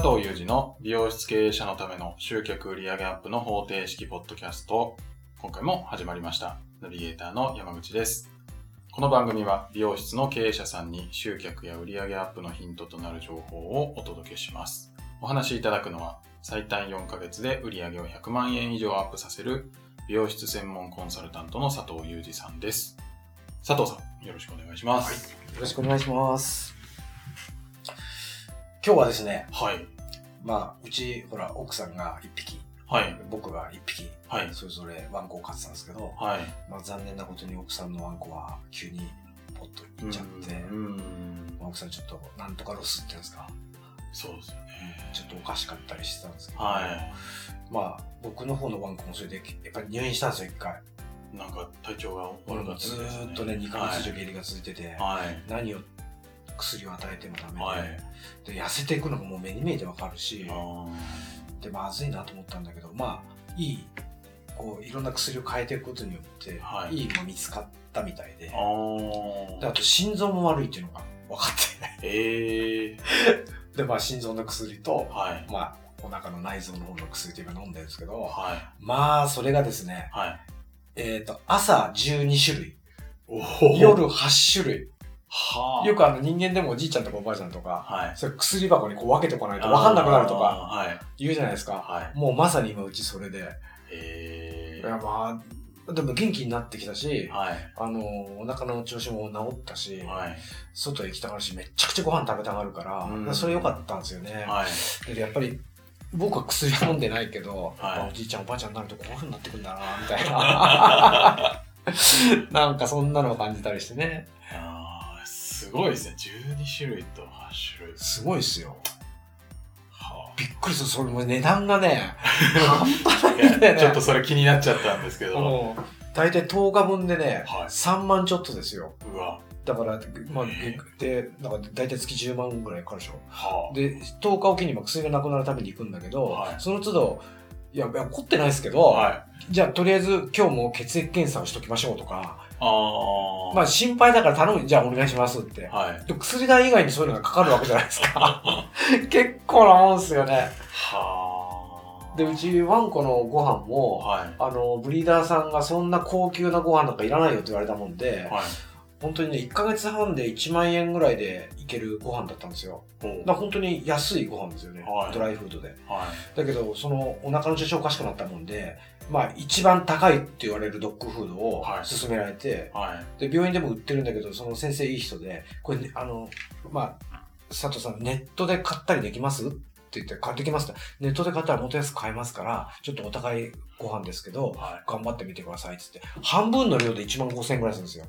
佐藤裕二の美容室経営者のための集客売上アップの方程式ポッドキャスト。今回も始まりました。ナビゲーターの山口です。この番組は美容室の経営者さんに集客や売上アップのヒントとなる情報をお届けします。お話しいただくのは最短4ヶ月で売上を100万円以上アップさせる美容室専門コンサルタントの佐藤裕二さんです。佐藤さん、よろしくお願いします。よろしくお願いします。今日はですね、はい。まあ、うち、ほら、奥さんが1匹、はい。僕が1匹、はい。それぞれワンコを飼ってたんですけど、はい。まあ、残念なことに奥さんのワンコは急にポッと行っちゃって、うん。まあ奥さんちょっと、なんとかロスっていうんですか、そうですよね。ちょっとおかしかったりしてたんですけど、はまあ、僕の方のワンコもそれで、やっぱり入院したんですよ、1回。い。なんか体調が悪かったずですーっとね、2ヶ月以上下痢が続いてて、はい。何を薬を与えてもダメで、はい。で痩せていくのがもう目に見えてわかるし、あでまずいなと思ったんだけどまあいいこういろんな薬を変えていくことによって、はいい、いの見つかったみたいで。であと心臓も悪いっていうのが分かってええ でまあ心臓の薬とー。はい。まあお腹の内臓の方の薬っていうか飲んでるんですけどはい。まあそれがですねはい。えっ、と朝12種類お夜8種類はあ。よくあの人間でもおじいちゃんとかおばあちゃんとかはい。それ薬箱にこう分けておかないと分かんなくなるとか。言うじゃないですかはい。もうまさに今うちそれでえいやまあでも元気になってきたしー。はい。あの、お腹の調子も治ったし、はい。外へ行きたがるし、めっちゃくちゃご飯食べたがるから、うんそれ良かったんですよね。はい。でやっぱり、僕は薬飲んでないけど、はいおじいちゃんおばあちゃんになるとこういう風になってくんだな、みたいな。なんかそんなのを感じたりしてね。すごいですね。12種類と8種類。すごいっすよ。はびっくりする。それも値段がね、あ。半端ないいんだよね。やちょっとそれ気になっちゃったんですけど。大体10日分でね、はい3万ちょっとですよ。うわ。だから、まあで、なんか大体月10万ぐらいかかるでしょ。はで、10日おきにも薬がなくなるために行くんだけど、はいその都度、いや、いや怒ってないですけあ。ど、はい。じゃあとりあえず今日も血液検査をしときましょうとか、ああ。まあ心配だから頼む、じゃあお願いしますって。はい。で薬代以外にそういうのがかかるわけじゃないですか。結構なもんですよね。はあ。で、うちワンコのご飯も、はい。あの、ブリーダーさんがそんな高級なご飯なんかいらないよって言われたもんで、はい。本当にね、1ヶ月半で1万円ぐらいでいけるご飯だったんですよ。だ本当に安いご飯ですよね。はいドライフードで。はい。だけど、そのお腹の調子おかしくなったもんで、まあ一番高いって言われるドッグフードをはい勧められて、はい。で、病院でも売ってるんだけど、その先生いい人で、これ、ね、あの、まあ、佐藤さん、ネットで買ったりできます？って言って、買ってきますって。ネットで買ったらもっと安く買えますから、ちょっとお高いご飯ですけど、はい。頑張ってみてくださいって言って、半分の量で1万5千円ぐらいするんですよ。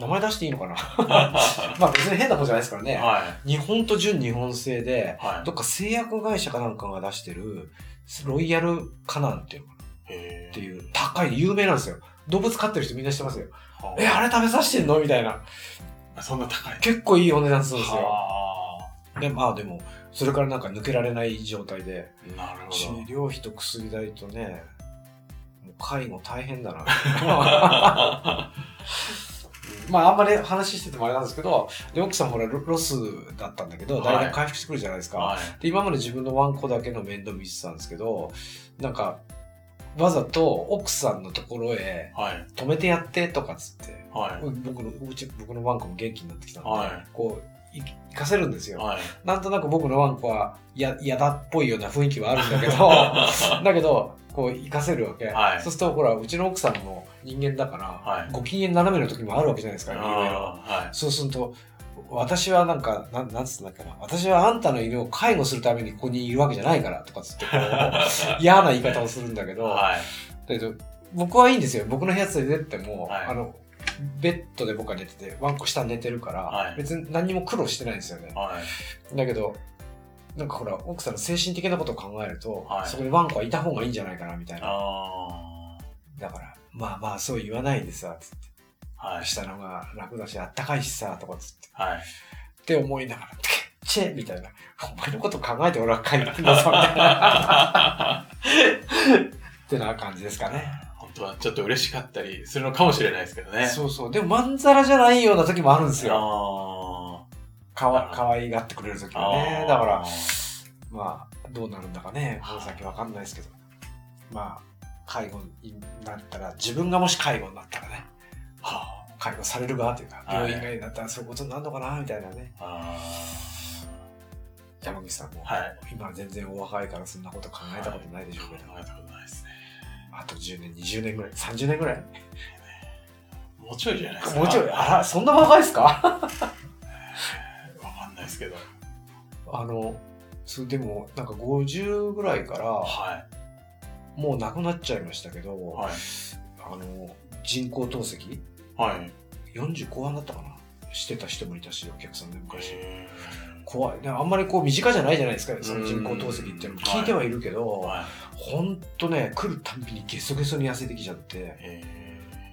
名前出していいのかな？まあ別に変なもんじゃないですからね。はい。日本と純日本製で、はい。どっか製薬会社かなんかが出してる、ロイヤルカナンっていうのっていう、高い、有名なんですよ。動物飼ってる人みんな知ってますよ。はえ、あれ食べさせてんの？みたいな。そんな高い。結構いいお値段するんですよ。はで、まあでも、それからなんか抜けられない状態で、あ。なる治ほど。療費と薬代とね、もう介護大変だな。まああんまり話しててもあれなんですけど、で奥さんほらロロスだったんだけど、だいぶ回復してくるじゃないですか。はい。で今まで自分のワンコだけの面倒見てたんですけどなんかわざと奥さんのところへはい。止めてやってとかっつってはい。僕のうち僕のワンコも元気になってきたので、はい。こうい行かせるんですよ、はい。なんとなく僕のワンコはや嫌だっぽいような雰囲気はあるんだけど だけどこう行かせるわけ、はい。そうするとほらうちの奥さんも人間だから、はい。ご機嫌斜めの時もあるわけじゃないですかいろいろ。はそうすると、私はなんか、なんなんつったんだっけな、私はあんたの犬を介護するためにここにいるわけじゃないからとかつって 嫌な言い方をするんだけい。ど、はい。だけど僕はいいんですよ。僕の部屋連れてっても、はいあの、ベッドで僕は寝てて、ワンコ下に寝てるから、はい別に何にも苦労してないんですよね。はい。だけど、なんかほら、奥さんの精神的なことを考えると、はいそこにワンコはいた方がいいんじゃないかなみたいな。あだから、まあまあそう言わないでさ、つって。したのが楽だし、あったかいしさ、とかつって。はい。って思いながら、チェみたいな。お前のこと考えて俺は帰ってんだぞ、みたいな。ってな感じですかね。本当はちょっと嬉しかったりするのかもしれないですけどね。そうそう。でも、まんざらじゃないような時もあるんですよ。あかわ、かわいがってくれる時あ。はね。だから、まあ、どうなるんだかね、この先わかんないですけど。まあ、介護になったら、自分がもし介護になったらね、は介護される側というか、はい病院外になったらそういうことになるのかな、みたいなね。あ。山口さんも、はい。今全然お若いからそんなこと考えたことないでしょうけど、考えたことないですね。あと10年、20年ぐらい、30年ぐらい？もうちょいじゃないですか。もうちょい、あら、そんな若いですか？わかんないですけど。あの、それでも、なんか50ぐらいから、はもうなくなっちゃいましたけど、い。はい。あの、人工透析？はい。40後半だったかな？してた人もいたし、お客さんで昔。へ怖い。ねあんまりこう身近じゃないじゃないですか、その人工透析っていうのも聞いてはいるけーど、はい。ほんとね、来るたんびにゲソゲソに痩せてきちゃって、へ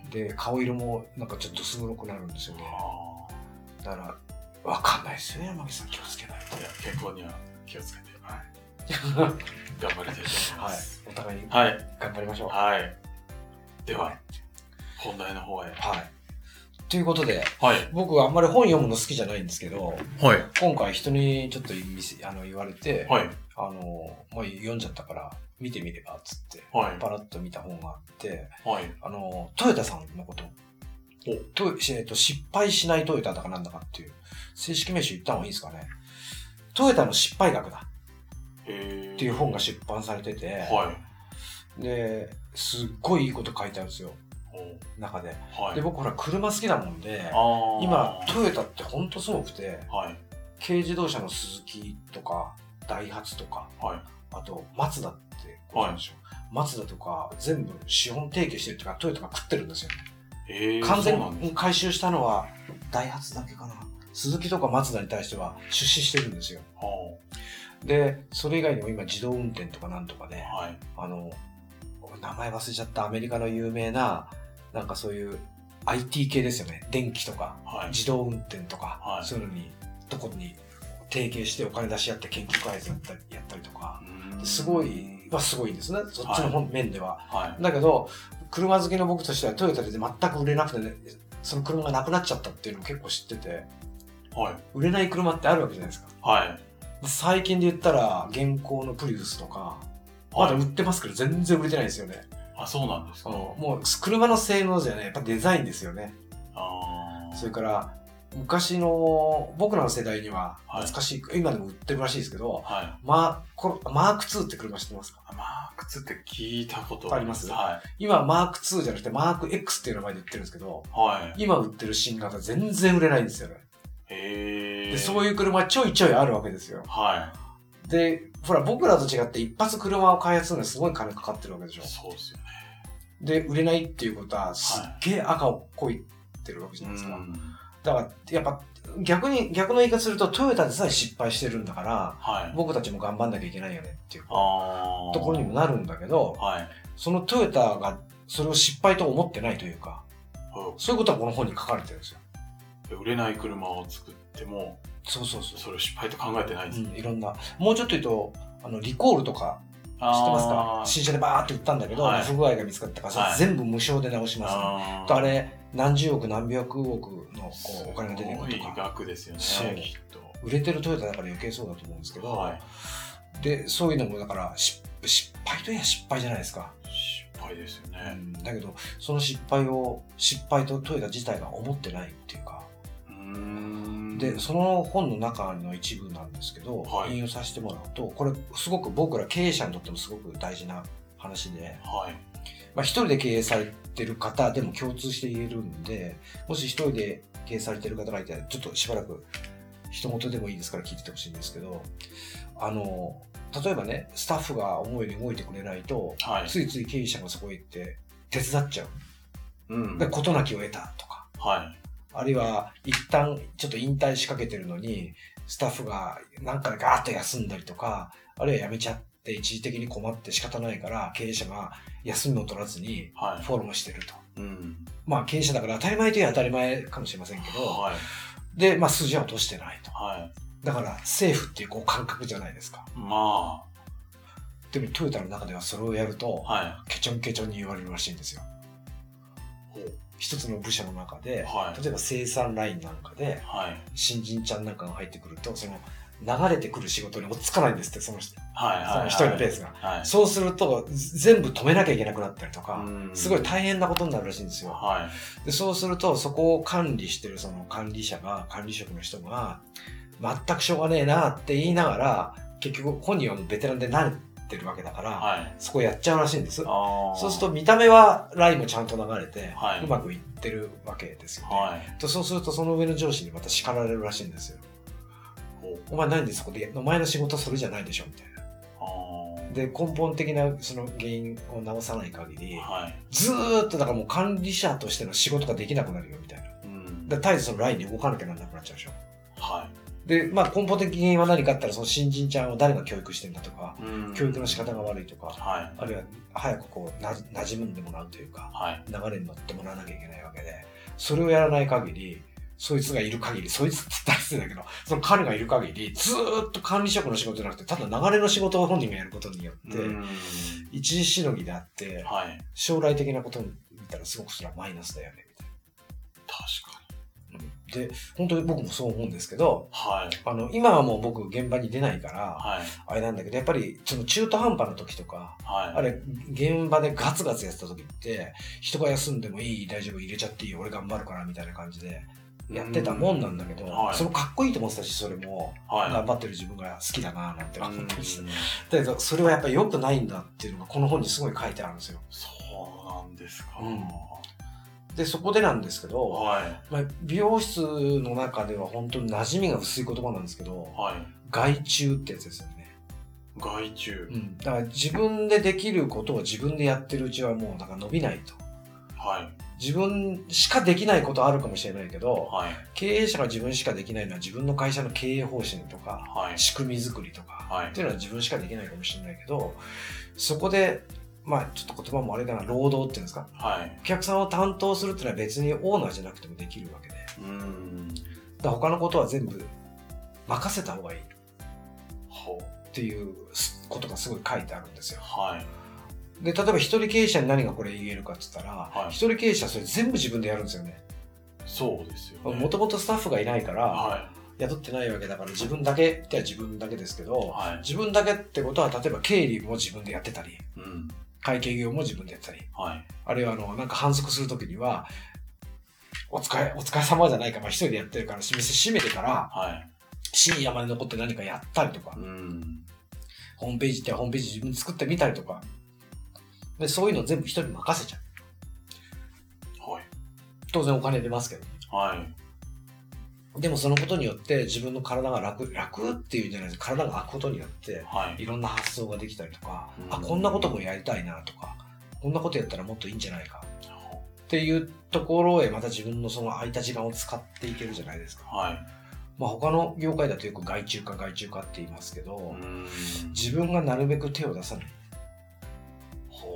で、顔色もなんかちょっとす黒くなるんですよーね。あだから、わかんないですよね、山木さん気をつけないとー。いや、健康には気をつけて、はい。は 頑張りたいと思いまいす。。お互いにはい。頑張りましょう。はい。では、本題の方へ。はい。ということで、はい。僕はあんまり本読むの好きじゃないんですけど、はい。今回人にちょっとあの言われて、はい。あの、まあ、読んじゃったから見てみればっつって、はい。パラッと見た本があって、はい。あの、トヨタさんのこと、とえっと失敗しないトヨタだかなんだかっていう、正式名称言った方がいいですかね。トヨタの失敗学だっていう本が出版されてて、はい。で、すっごいいいこと書いてあるんですよ、お中で。はい。で、僕ほら車好きなもんで、今、トヨタってほんとすごくて、はい。軽自動車のスズキとか、ダイハツとか、はい。あと、マツダってご存知でしょ、マツダとか全部資本提携してるっていうか、トヨタが食ってるんですよね。完全に回収したのは、ダイハツだけかな。スズキとかマツダに対しては出資してるんですよ。はで、それ以外にも今自動運転とかなんとかで、あはい。あの、名前忘れちゃったアメリカの有名な、なんかそういう IT 系ですよね。電気とか、はい。自動運転とか、はいそういうのに、どこに提携してお金出し合って研究開発やったりやったりとか、すご。いはすごいんですね。そっちの方面では。はい。だけど、車好きの僕としてはトヨタで全く売れなくてね、その車がなくなっちゃったっていうのを結構知ってて、はい。売れない車ってあるわけじゃないですか。はい。最近で言ったら、現行のプリウスとか、まだ売ってますけど全然売れてないんですよね。あ、そうなんですか。もう車の性能じゃね、やっぱデザインですよね。あーそれから、昔の僕らの世代にははい懐かしい、今でも売ってるらしいですけど、はい。ママーク2って車知ってますか？マーク2って聞いたことありますは今マーク2じゃなくてマーク X っていう名前で売ってるんですけど、い。はい。今売ってる新型全然売れないんですよね。へえ。でそうう。いう車ちょいちょいあるわけですよ。はで、ほら僕らと違って一発車を開発するのにすごい金かかってるわけでしょい。。そうですよね。で、売れないっていうことはすっげえ赤をこいてるわけじゃないですか。うんだから、やっぱ逆に、逆の言い方するとトヨタでさえ失敗してるんだから、はい。僕たちも頑張んなきゃいけないよねっていう。ところにもなるんだけど、はい。そのトヨタがそれを失敗と思ってないというか、うそういうことはこの本に書かれてるんですよ。ん売れない車を作っても、そうそうそう。それを失敗と考えてないんですうん、いろんな。もうちょっと言うと、あの、リコールとか、知ってますか？新車でバーって売ったんだけど、はい不具合が見つかったから、はい全部無償で直します、あーとあれ、何十億何百億のこうお金が出てくるすごいとか、額ですよね。そうきっと。売れてるトヨタだから余計そうだと思うんですけど、はい。で、そういうのもだから失、失敗といえば失敗じゃないですか。失敗ですようね。んだけど、その失敗を、失敗とトヨタ自体が思ってないっていうか。で、その本の中の一部なんですけど、はい引用させてもらうと、これすごく僕ら経営者にとってもすごく大事な話で、はい。まあ、一人で経営されてる方でも共通して言えるんで、もし一人で経営されてる方がいたら、ちょっとしばらく人事でもいいですから聞いててほしいんですけど、あの、例えばね、スタッフが思うように動いてくれないと、はい。ついつい経営者がそこへ行って手伝っちゃう。うん。で、事なきを得たとか、はい。あるいは一旦ちょっと引退しかけてるのに、スタッフがなんかでガーッと休んだりとか、あるいは辞めちゃって一時的に困って仕方ないから、経営者が休みも取らずにはい。フォローしてると。うん。まあ経営者だから当たり前といえば当たり前かもしれませんけど、はい。で、まあ数字は落としてないと。はい。だからセーフっていうこう感覚じゃないですか。までもトヨタの中ではそれをやると、あ。はケチョンケチョンに言われるらしいんですよ。い。一つの部署の中で、はい例えば生産ラインなんかで、はい。新人ちゃんなんかが入ってくると、その流れてくる仕事に落ち着かないんですって、その人。はいの一人のペースが。はい。そうすると、ず全部止めなきゃいけなくなったりとか、うんすごい大変なことになるらしいんですよ。はい。でそうすると、そこを管理してるその管理者が、管理職の人が、全くしょうがねえなって言いながら、結局本人はもうベテランで慣れてるわけだから、はい。そこやっちゃうらしいんです。そうすると見た目はラインもちゃんと流れて、はいうまくいってるわけですよね。はい。とそうするとその上の上司にまた叱られるらしいんですよ。お前なんでそこで、お前の仕事はそれじゃないでしょ？みたいな。で、根本的なその原因を直さない限り、はい。ずーっとだからもう管理者としての仕事ができなくなるよみたいな。うん。で、絶えずそのラインに動かなきゃならなくなっちゃうでしょ。はで、まあ根本的原因は何かあったらその新人ちゃんを誰が教育してんだとか、い。うん教育の仕方が悪いとか、はい。あるいは早くこうな馴染んでもらうというか、はい。流れに乗ってもらわなきゃいけないわけで、それをやらない限り、そいつがいる限り、そいつって言ったら失礼だけど、その彼がいる限り、ずーっと管理職の仕事じゃなくて、ただ流れの仕事を本人がやることによって、うん一時しのぎであって、はい。将来的なことを見たらすごくそれはマイナスだよね、みたい確かに。な。で、本当に僕もそう思うんですけど、はい。あの、今はもう僕現場に出ないから、はい。あれなんだけど、やっぱりその中途半端な時とか、はい。あれ、現場でガツガツやってた時って、人が休んでもいい、大丈夫、入れちゃっていい、俺頑張るから、みたいな感じでやってたもんなんだけど、うんはいそれかっこいいと思ってたし、それも、はい。頑張ってる自分が好きだな、なんて思ってましたうんだけど、それはやっぱり良くないんだっていうのが、この本にすごい書いてあるんですよ。そうなんですか。うんで、そこでなんですけど、はい。まあ、美容室の中では本当に馴染みが薄い言葉なんですけど、はい。外注ってやつですよね。外注う。ん。だから自分でできることを自分でやってるうちはもうなんか伸びないと。はい。自分しかできないことあるかもしれないけど、はい。経営者が自分しかできないのは自分の会社の経営方針とか、はい。仕組み作りとか、はいっていうのは自分しかできないかもしれないけど、そこで、まあちょっと言葉もあれかな、労働っていうんですか、はい。お客さんを担当するっていうのは別にオーナーじゃなくてもできるわけで、うん。ら他のことは全部任せた方がいいっ。ていうことがすごい書いてあるんですよ。はい。で、例えば一人経営者に何がこれ言えるかって言ったら、はい一人経営者はそれ全部自分でやるんですよね。そうですよね。もともとスタッフがいないから、は雇ってないわけだから自分だけっては自分だけですけい。ど、はい。自分だけってことは例えば経理も自分でやってたり、うん。会計業も自分でやってたり、はい。あるいはあの、なんか反則するときには、お疲れ、お疲れ様じゃないか、まあ一人でやってるから、店閉めてから、はい。深夜まで残って何かやったりとかう、ん。ホームページってホームページ自分で作ってみたりとか、でそういうの全部一人に任せちゃう。はい。当然お金出ますけど。はい。でもそのことによって自分の体が楽、楽っていうんじゃないです体が空くことによって、はい。いろんな発想ができたりとか、うんあ、こんなこともやりたいなとか、こんなことやったらもっといいんじゃないかっていうところへまた自分のその空いた時間を使っていけるじゃないですか。はい。まあ他の業界だとよく外注化外注化って言いますけど、うん。自分がなるべく手を出さない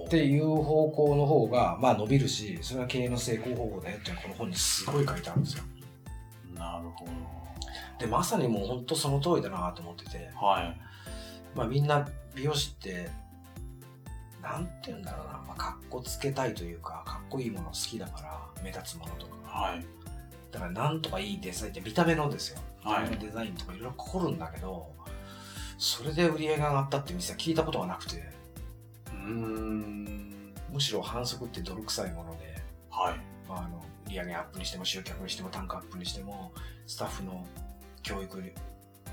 っていう方向の方がまあ伸びるし、それは経営の成功方法だよっていうのはこの本にすごい書いてあるんですよ。なるほで、まさにもう本当その通りだなと思ってて、ど。はい。まあみんな美容師って、なんて言うんだろうな、まあ、かっこつけたいというか、かっこいいもの好きだから、目立つものとか。はい。だからなんとかいいデザインって見た目のですよ。見はいデザインとかいろいろ凝るんだけど、それで売り上げが上がったって店は聞いたことがなくて、うーん。むしろ反則って泥臭いもので、はい。まあ、あの売り上げアップにしても集客にしても単価アップにしてもスタッフの教育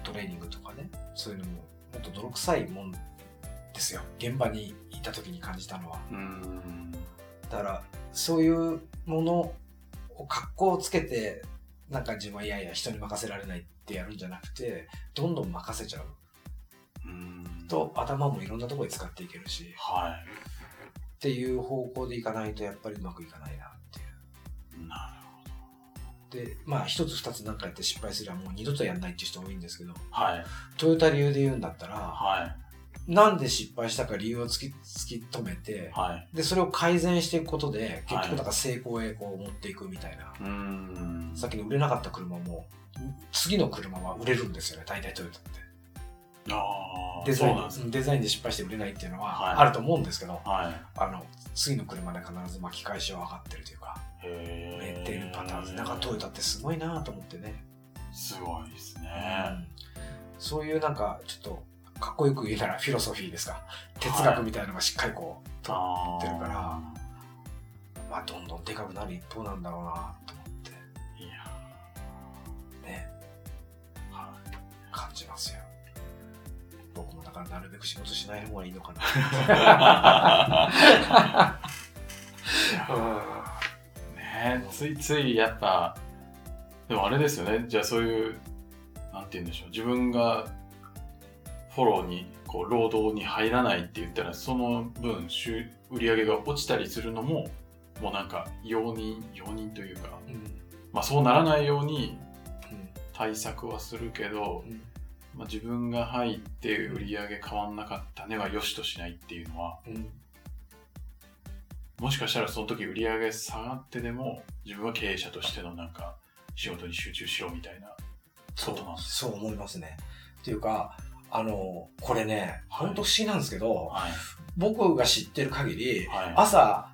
トレーニングとかねそういうのももっと泥臭いもんですよ現場にいた時に感じたのは。だからそういうものを格好をつけてなんか自分はいやいや人に任せられないってやるんじゃなくてどんどん任せちゃうう。と頭もいろんなところに使っていけるしはっていう方向でいかないとやっぱりうまくいかない。なでまあ一つ二つなんかやって失敗すればもう二度とやんないっていう人多いんですけど。はい。トヨタ流で言うんだったらはい。なんで失敗したか理由を突き突き止めてはい。でそれを改善していくことで結はい局だから成功へこう持っていくみたいな、うーん。さっきの売れなかった車も次の車は売れるんですよね大体トヨタってああ。デザイそうなんですね。ンデザインで失敗して売れないっていうのはいはあると思うんですけど、はい。あの次の車で必ず巻き返しは分かってるという売れてるパターンでなんかトヨタってすごいなと思ってね、すごいですね。うん。そういうなんかちょっとかっこよく言えたらフィロソフィーですか。哲学みたいなのがしっかりこう、あってるからまあどんどんでかくなる一方なんだろうなと思っいやてね。は感じますよ。僕もだからなるべく仕事しない方がいいのかな。いや ね。ついついやっぱでもあれですよね。じゃあそういうなんて言うんでしょう。自分がフォローにこう労働に入らないって言ったらその分収売り上げが落ちたりするのももうなんか容認容認というか、うん。まあ、そうならないようにうん。対策はするけど、うん。まあ、自分が入って売り上げ変わんなかったねは良しとしないっていうのはうんもしかしたらその時売り上げ下がってでも自分は経営者としてのなんか仕事に集中しろみたいなそうことなんですそう思いますね。っていうかあのこれねはい。本当不思議なんですけど、はい。僕が知ってる限りはい。朝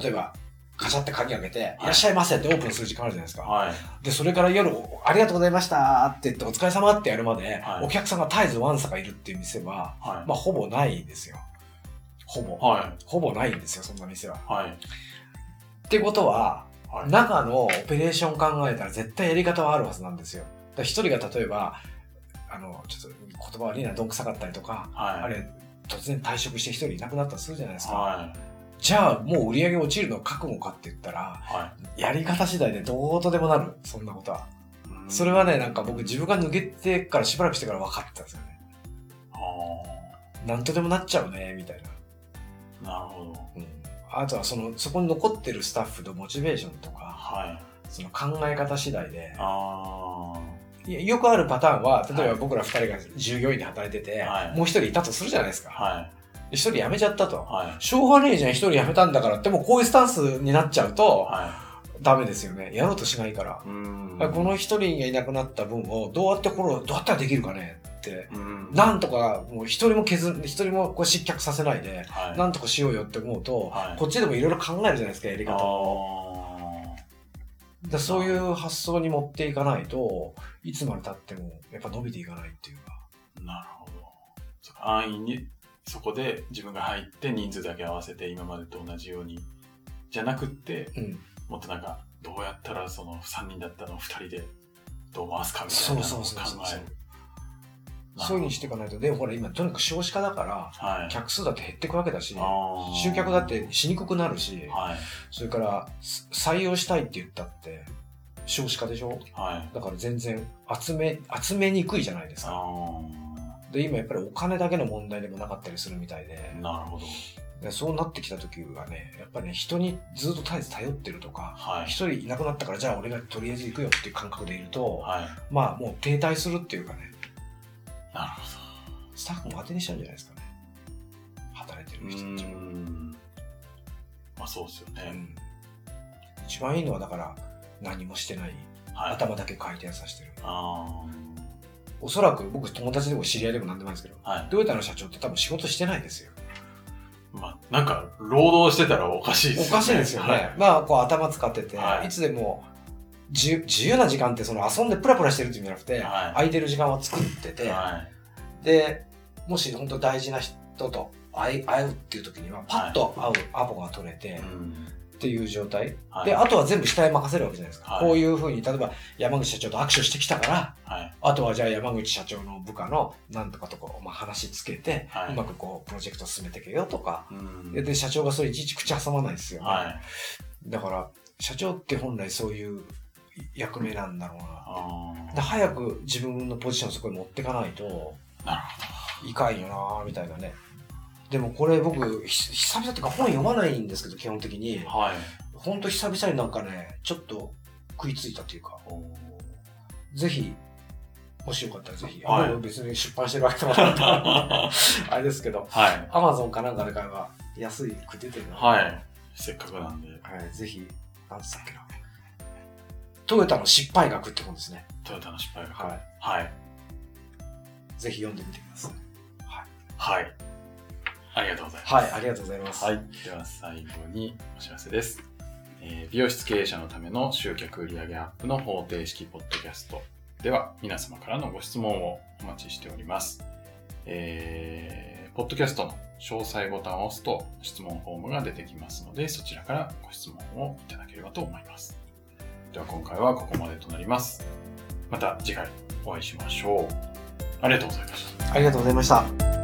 例えばカチャって鍵開けて、い、らっしゃいませってオープンする時間あるじゃないですか。はい。で、それから夜、ありがとうございましたって言って、お疲れ様ってやるまで、はい。お客さんが絶えずワンサがいるっていう店は、はい。まあ、ほぼないんですよ。ほぼ。はほぼないんですよ、そんな店は。いはいってことは、はい中のオペレーション考えたら絶対やり方はあるはずなんですよ。だ一人が例えば、あの、ちょっと言葉悪いな、どんくさかったりとか、はいあれ、突然退職して一人いなくなったりするじゃないですか。はいじゃあ、もう売り上げ落ちるの覚悟かって言ったら、はやり方次第でどうとでもなる。そんなことは。それはね、なんか僕自分が抜けてからしばらくしてから分かったんですよね。あなんとでもなっちゃうね、みたいな。あなるほど。うん。あとはその、そこに残ってるスタッフのモチベーションとか、はい。その考え方次第で、あよくあるパターンは、例えはい。ば僕ら二人が従業員で働いてて、はい。もう一人いたとするじゃないですあか。はい。で一人辞めちゃったと。はい。しょうがねえじゃん、一人辞めたんだからって、もうこういうスタンスになっちゃうと、はダメですよね。やろうとしないから。いうん。この一人がいなくなった分をどうやってフォロー、どうやったらできるかねうんなんとかもう一人も削ん、一人もこう失脚させないで、はいなんとかしようよって思うと、はいこっちでもいろいろ考えるじゃないですか、やりあ方を。ーだそういう発想に持っていかないと、いつまで経ってもやっぱ伸びていかないっていうか。なるほど。安易にそこで自分が入って人数だけ合わせて今までと同じようにじゃなくってうん。もっとなんかどうやったらその3人だったのを2人でどう回すかみたいなのをそう考そうそうそうえる。そういうふうにしていかないと。でもほら今とにかく少子化だから、はい。客数だって減っていくわけだし、集客だってしにくくなるし、はい。それからす採用したいって言ったって少子化でしょ？はい。だから全然集め、集めにくいじゃないですか。あで、今やっぱりお金だけの問題でもなかったりするみたいでー、なるほど。でそうなってきた時はね、やっぱりね、人にずっと絶えず頼ってるとか、はい。一人いなくなったからじゃあ俺がとりあえず行くよっていう感覚でいると、はい。まあもう停滞するっていうかね、なるほスタッフも当てにしちゃうんじゃないですかね。働いてる人たちは。ーん。まあそうですよね。うん一番いいのはだから何もしてない、はい。頭だけ回転させてる。あおそらく僕友達でも知り合いでも何でもないですけど、あ。はい。トヨタの社長って多分仕事してないですよ。まあ、なんか、労働してたらおかしいですよね。おかしいですよね。はいまあ、こう頭使ってて、はいい、つでも自自由な時間ってその遊んでプラプラしてるっていうんじゃなくて、はい空いてる時間を作ってて、はい。で、もし本当大事な人と会い会うっていう時には、パッと会うアポが取れて、うん。っていう状態。はい。で、あとは全部下へ任せるわけじゃないですか。はいこういうふうに、例えば山口社長と握手してきたから、はい。あとはじゃあ山口社長の部下のなんとかとか、まあ、話つけて、はいうまくこうプロジェクト進めていけよとか、うんで、で社長がそれいちいち口挟まないですよ、ねはい。だから、社長って本来そういう役目なんだろうな。あで早く自分のポジションをそこに持っていかないといかんよなみたいなね。でもこれ僕、ひ久々っていうか本読まないんですけど、基本的にど。。はい。ほんと久々になんかね、ちょっと食いついたというか、おぜひ、もしよかったらぜひ、はい別に出版してるわけでもないからあれですけど、はい。アマゾンかなんかで買えば安いく出てるのではい。せっかくなんで、はい、ぜひ、なんつったっけな。トヨタの失敗学って本ですね。トヨタの失敗が。ははい。い。ぜひ読んでみてください。はい。ありがとうございます。はい、ありがとうございます。はい。では最後にお知らせです。えー美容室経営者のための集客売上アップの方程式ポッドキャストでは、皆様からのご質問をお待ちしております。えー、ポッドキャストの詳細ボタンを押すと質問フォームが出てきますので、そちらからご質問をいただければと思います。では今回はここまでとなります。また次回お会いしましょう。ありがとうございました。ありがとうございました。